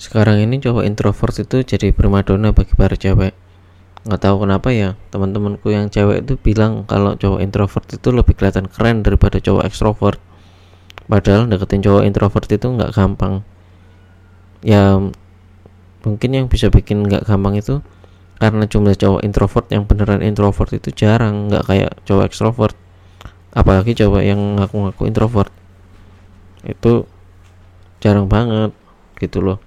sekarang ini cowok introvert itu jadi primadona bagi para cewek. Nggak tahu kenapa ya teman-temanku yang cewek itu bilang kalau cowok introvert itu lebih kelihatan keren daripada cowok ekstrovert. Padahal deketin cowok introvert itu nggak gampang. Ya mungkin yang bisa bikin nggak gampang itu karena jumlah cowok introvert yang beneran introvert itu jarang nggak kayak cowok ekstrovert. Apalagi cowok yang ngaku-ngaku introvert. Itu jarang banget gitu loh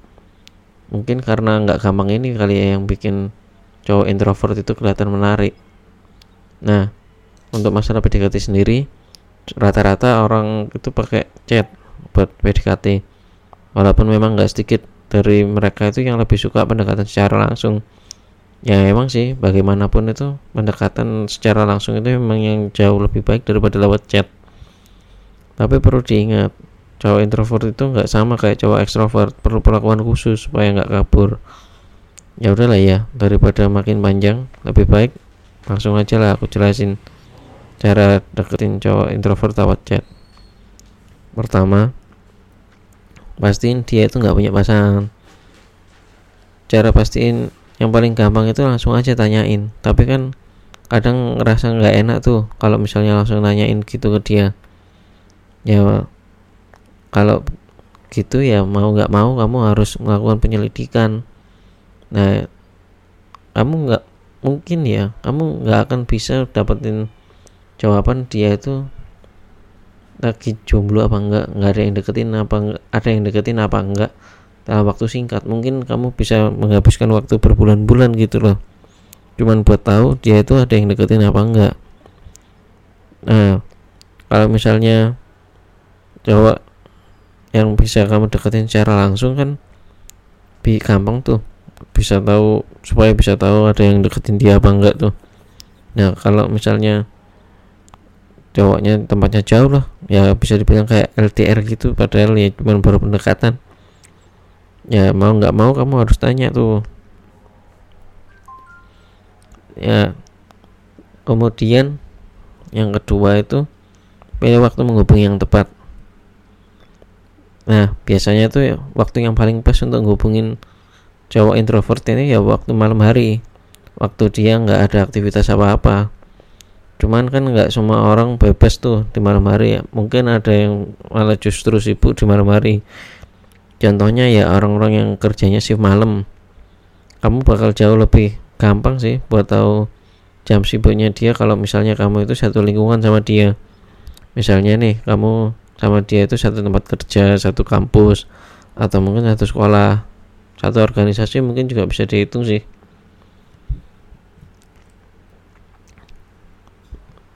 mungkin karena nggak gampang ini kali ya yang bikin cowok introvert itu kelihatan menarik. Nah untuk masalah PDKT sendiri rata-rata orang itu pakai chat buat PDKT walaupun memang nggak sedikit dari mereka itu yang lebih suka pendekatan secara langsung. Ya emang sih bagaimanapun itu pendekatan secara langsung itu memang yang jauh lebih baik daripada lewat chat. Tapi perlu diingat cowok introvert itu nggak sama kayak cowok ekstrovert perlu perlakuan khusus supaya nggak kabur. Ya udahlah ya daripada makin panjang lebih baik langsung aja lah aku jelasin cara deketin cowok introvert lewat chat. Pertama pastiin dia itu nggak punya pasangan. Cara pastiin yang paling gampang itu langsung aja tanyain. Tapi kan kadang ngerasa nggak enak tuh kalau misalnya langsung nanyain gitu ke dia. Ya kalau gitu ya mau nggak mau kamu harus melakukan penyelidikan. Nah kamu nggak mungkin ya kamu nggak akan bisa dapetin jawaban dia itu lagi jomblo apa enggak nggak ada yang deketin apa enggak ada yang deketin apa enggak dalam waktu singkat. Mungkin kamu bisa menghabiskan waktu berbulan-bulan gitu loh. Cuman buat tahu dia itu ada yang deketin apa enggak nah kalau misalnya cowok yang bisa kamu deketin secara langsung kan bi gampang tuh. Bisa tahu supaya bisa tahu ada yang deketin dia apa enggak tuh. Nah kalau misalnya cowoknya tempatnya jauh lah ya bisa dibilang kayak LDR gitu padahal ya cuma baru pendekatan. Ya mau nggak mau kamu harus tanya tuh. Ya kemudian yang kedua itu pilih waktu menghubungi yang tepat nah biasanya tuh waktu yang paling pas untuk menghubungin cowok introvert ini ya waktu malam hari. Waktu dia nggak ada aktivitas apa-apa. Cuman kan nggak semua orang bebas tuh di malam hari. Ya mungkin ada yang malah justru sibuk di malam hari. Contohnya ya orang-orang yang kerjanya shift malam. Kamu bakal jauh lebih gampang sih buat tahu jam sibuknya dia kalau misalnya kamu itu satu lingkungan sama dia. Misalnya nih kamu sama dia itu satu tempat kerja satu kampus atau mungkin satu sekolah. Satu organisasi mungkin juga bisa dihitung sih.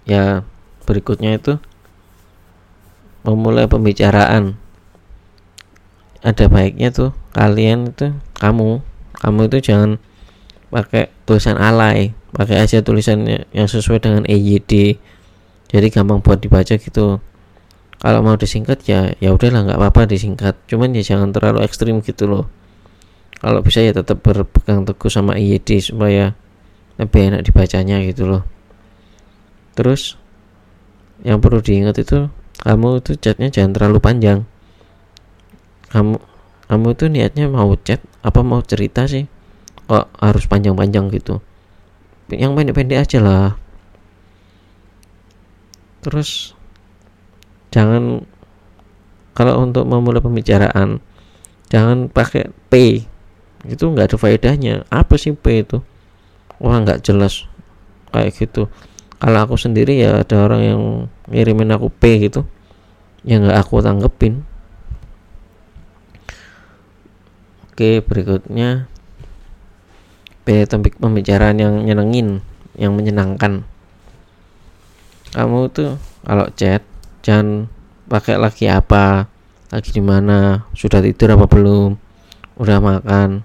Ya berikutnya itu memulai pembicaraan. Ada baiknya tuh kalian itu kamu. Kamu itu jangan pakai tulisan alay pakai aja tulisannya yang sesuai dengan EYD jadi gampang buat dibaca gitu kalau mau disingkat ya ya udahlah nggak apa-apa disingkat. Cuman ya jangan terlalu ekstrim gitu loh. Kalau bisa ya tetap berpegang teguh sama IED supaya lebih enak dibacanya gitu loh. Terus yang perlu diingat itu kamu itu chatnya jangan terlalu panjang. Kamu kamu itu niatnya mau chat apa mau cerita sih? Kok harus panjang-panjang gitu? Yang pendek-pendek aja lah. Terus jangan kalau untuk memulai pembicaraan jangan pakai P. Itu nggak ada faedahnya. Apa sih P itu? Wah nggak jelas kayak gitu. Kalau aku sendiri ya ada orang yang ngirimin aku P gitu yang nggak aku tanggepin. Oke berikutnya. P topik pembicaraan yang nyenengin yang menyenangkan. Kamu tuh kalau chat jangan pakai lagi apa lagi di mana sudah tidur apa belum udah makan.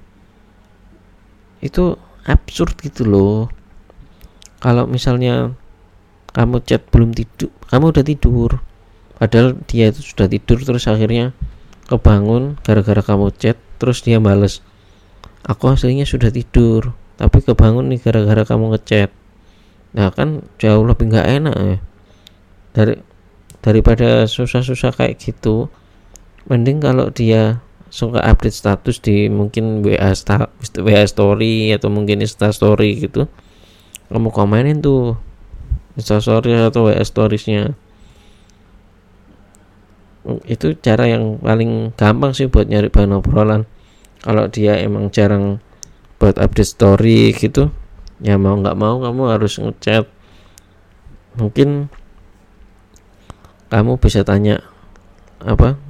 Itu absurd gitu loh. Kalau misalnya kamu chat belum tidur kamu udah tidur padahal dia itu sudah tidur terus akhirnya kebangun gara-gara kamu chat terus dia bales aku aslinya sudah tidur tapi kebangun nih gara-gara kamu ngechat. Nah kan jauh lebih nggak enak ya. Dari daripada susah-susah kayak gitu mending kalau dia suka update status di mungkin WA sta, WA story atau mungkin Insta story gitu kamu komenin tuh Insta story atau WA storiesnya. Itu cara yang paling gampang sih buat nyari bahan obrolan. Kalau dia emang jarang buat update story gitu ya mau nggak mau kamu harus ngechat. Mungkin kamu bisa tanya apa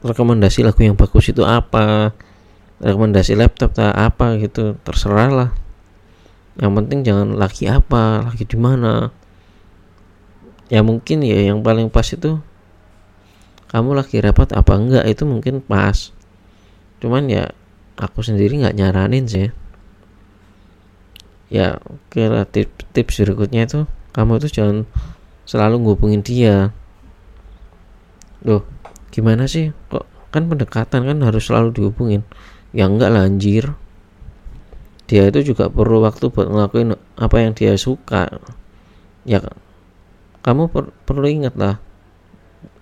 rekomendasi lagu yang bagus itu apa? Rekomendasi laptop tak apa gitu terserah lah. Yang penting jangan lagi apa lagi di mana. Ya mungkin ya yang paling pas itu kamu lagi repot apa enggak itu mungkin pas. Cuman ya aku sendiri nggak nyaranin sih. Ya oke lah tips, tips berikutnya itu kamu itu jangan selalu ngubungin dia loh gimana sih? Kok kan pendekatan kan harus selalu dihubungin. Ya enggak lah anjir. Dia itu juga perlu waktu buat ngelakuin apa yang dia suka. Ya kamu per perlu ingat lah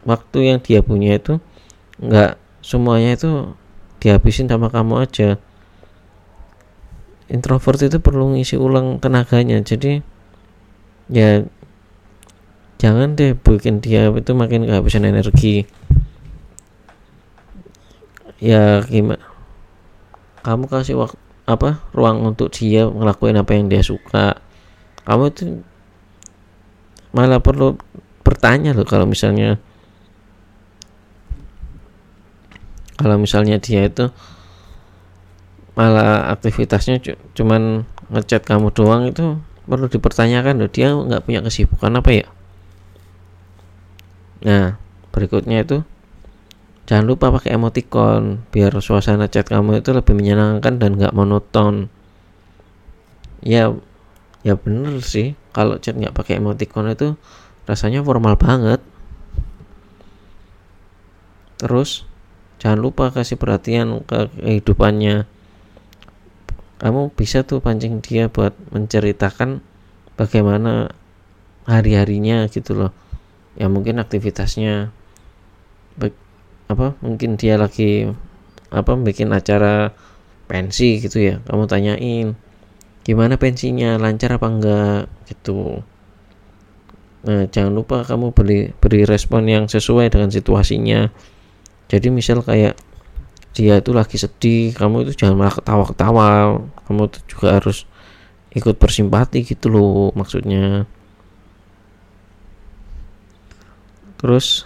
waktu yang dia punya itu enggak semuanya itu dihabisin sama kamu aja. Introvert itu perlu ngisi ulang tenaganya jadi ya jangan deh bikin dia itu makin kehabisan energi. Ya gimana? Kamu kasih waktu apa ruang untuk dia ngelakuin apa yang dia suka. Kamu itu malah perlu bertanya loh kalau misalnya kalau misalnya dia itu malah aktivitasnya cuman ngechat kamu doang itu perlu dipertanyakan loh. Dia nggak punya kesibukan apa ya nah berikutnya itu jangan lupa pakai emoticon biar suasana chat kamu itu lebih menyenangkan dan nggak monoton. Ya ya bener sih kalau chat nggak pakai emoticon itu rasanya formal banget. Terus jangan lupa kasih perhatian ke kehidupannya. Kamu bisa tuh pancing dia buat menceritakan bagaimana hari-harinya gitu loh ya mungkin aktivitasnya apa mungkin dia lagi apa bikin acara pensi gitu ya. Kamu tanyain gimana pensinya? Lancar apa enggak? Gitu. Nah jangan lupa kamu beri beri respon yang sesuai dengan situasinya. Jadi misal kayak dia itu lagi sedih kamu itu jangan malah ketawa-ketawa. Kamu tuh juga harus ikut bersimpati gitu loh maksudnya terus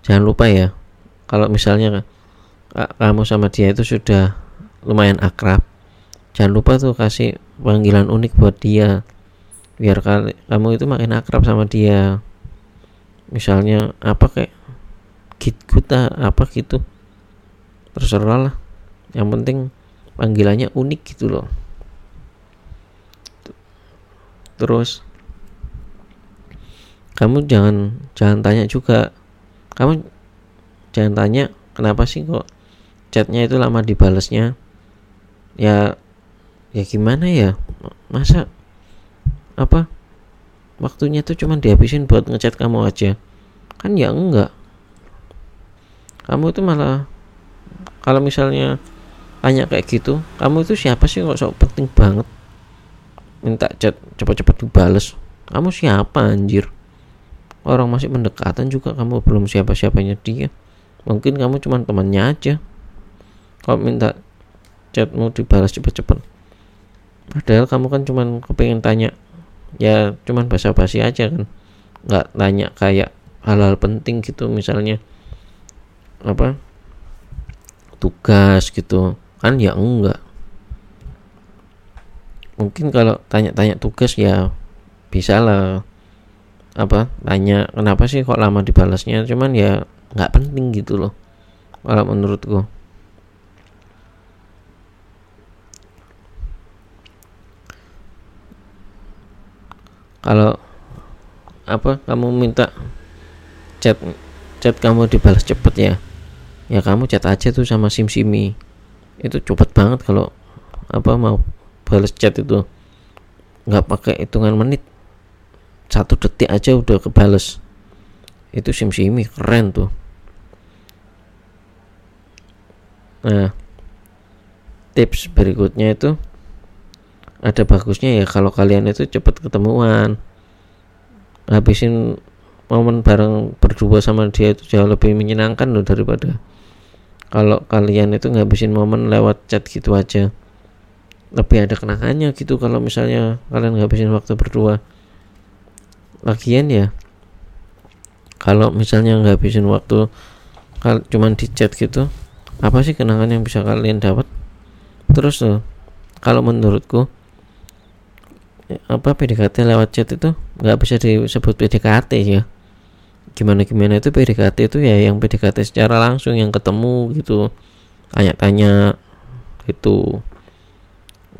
jangan lupa ya kalau misalnya kamu sama dia itu sudah lumayan akrab jangan lupa tuh kasih panggilan unik buat dia biar kali, kamu itu makin akrab sama dia. Misalnya apa kayak git guta apa gitu. Terserah lah yang penting panggilannya unik gitu loh. Terus kamu jangan jangan tanya juga. Kamu jangan tanya kenapa sih kok chatnya itu lama dibalasnya? Ya ya gimana ya? Masa apa? Waktunya tuh cuma dihabisin buat ngechat kamu aja. Kan ya enggak. Kamu itu malah kalau misalnya tanya kayak gitu kamu itu siapa sih kok sok penting banget minta chat cepat-cepat dibales kamu siapa anjir orang masih pendekatan juga kamu belum siapa-siapanya dia. Mungkin kamu cuma temannya aja. Kalau minta chatmu dibalas cepet-cepet? Padahal kamu kan cuma kepengen tanya ya cuman basa-basi aja kan. Nggak tanya kayak hal-hal penting gitu misalnya apa tugas gitu. Kan ya enggak. Mungkin kalau tanya-tanya tugas ya bisa lah apa tanya kenapa sih kok lama dibalasnya cuman ya nggak penting gitu loh kalau menurutku. Kalau apa kamu minta chat chat kamu dibalas cepet ya ya kamu chat aja tuh sama sim simi itu cepet banget kalau apa mau balas chat itu. Nggak pakai hitungan menit satu detik aja udah kebales. Itu sim simi keren tuh. Nah tips berikutnya itu ada bagusnya ya kalau kalian itu cepat ketemuan. Habisin momen bareng berdua sama dia itu jauh lebih menyenangkan loh daripada kalau kalian itu ngabisin momen lewat chat gitu aja. Lebih ada kenangannya gitu kalau misalnya kalian ngabisin waktu berdua lagian ya kalau misalnya ngabisin waktu cuman di chat gitu apa sih kenangan yang bisa kalian dapat? Terus loh kalau menurutku apa PDKT lewat chat itu nggak bisa disebut PDKT ya? Gimana gimana itu PDKT itu ya yang PDKT secara langsung yang ketemu gitu tanya-tanya itu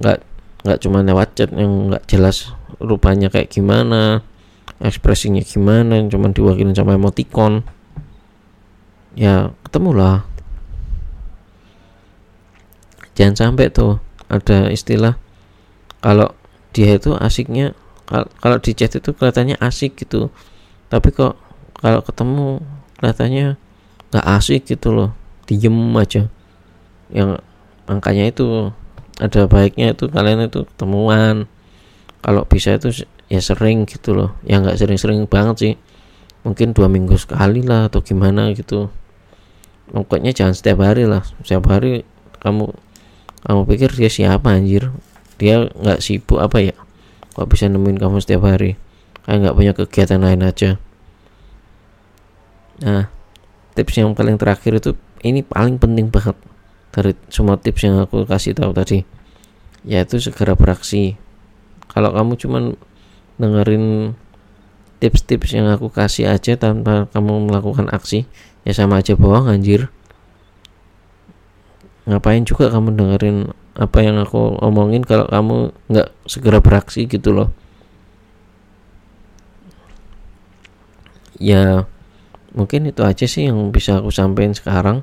nggak nggak cuma lewat chat yang nggak jelas rupanya kayak gimana ekspresinya gimana yang cuma diwakilin sama emoticon. Ya ketemu lah jangan sampai tuh ada istilah kalau dia itu asiknya kalau di chat itu kelihatannya asik gitu. Tapi kok kalau ketemu kelihatannya nggak asik gitu loh diem aja. Yang angkanya itu ada baiknya itu kalian itu ketemuan kalau bisa itu ya sering gitu loh. Ya nggak sering-sering banget sih. Mungkin dua minggu sekali lah atau gimana gitu. Pokoknya jangan setiap hari lah. Setiap hari kamu kamu pikir dia siapa anjir? Dia nggak sibuk apa ya? Kok bisa nemuin kamu setiap hari? Kayak nggak punya kegiatan lain aja. Nah tips yang paling terakhir itu ini paling penting banget. Dari semua tips yang aku kasih tahu tadi yaitu segera beraksi kalau kamu cuman dengerin tips-tips yang aku kasih aja tanpa kamu melakukan aksi ya sama aja bohong anjir. Ngapain juga kamu dengerin apa yang aku omongin kalau kamu nggak segera beraksi gitu loh? Ya mungkin itu aja sih yang bisa aku sampaikan sekarang.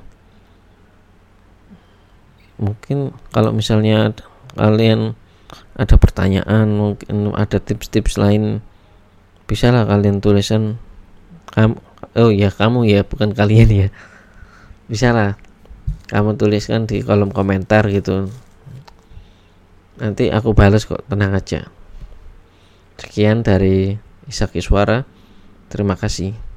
Mungkin kalau misalnya kalian ada pertanyaan mungkin ada tips-tips lain. Bisa lah kalian tulisan kamu oh ya kamu ya bukan kalian ya. Bisa lah kamu tuliskan di kolom komentar gitu. Nanti aku balas kok tenang aja. Sekian dari Isak Iswara. Terima kasih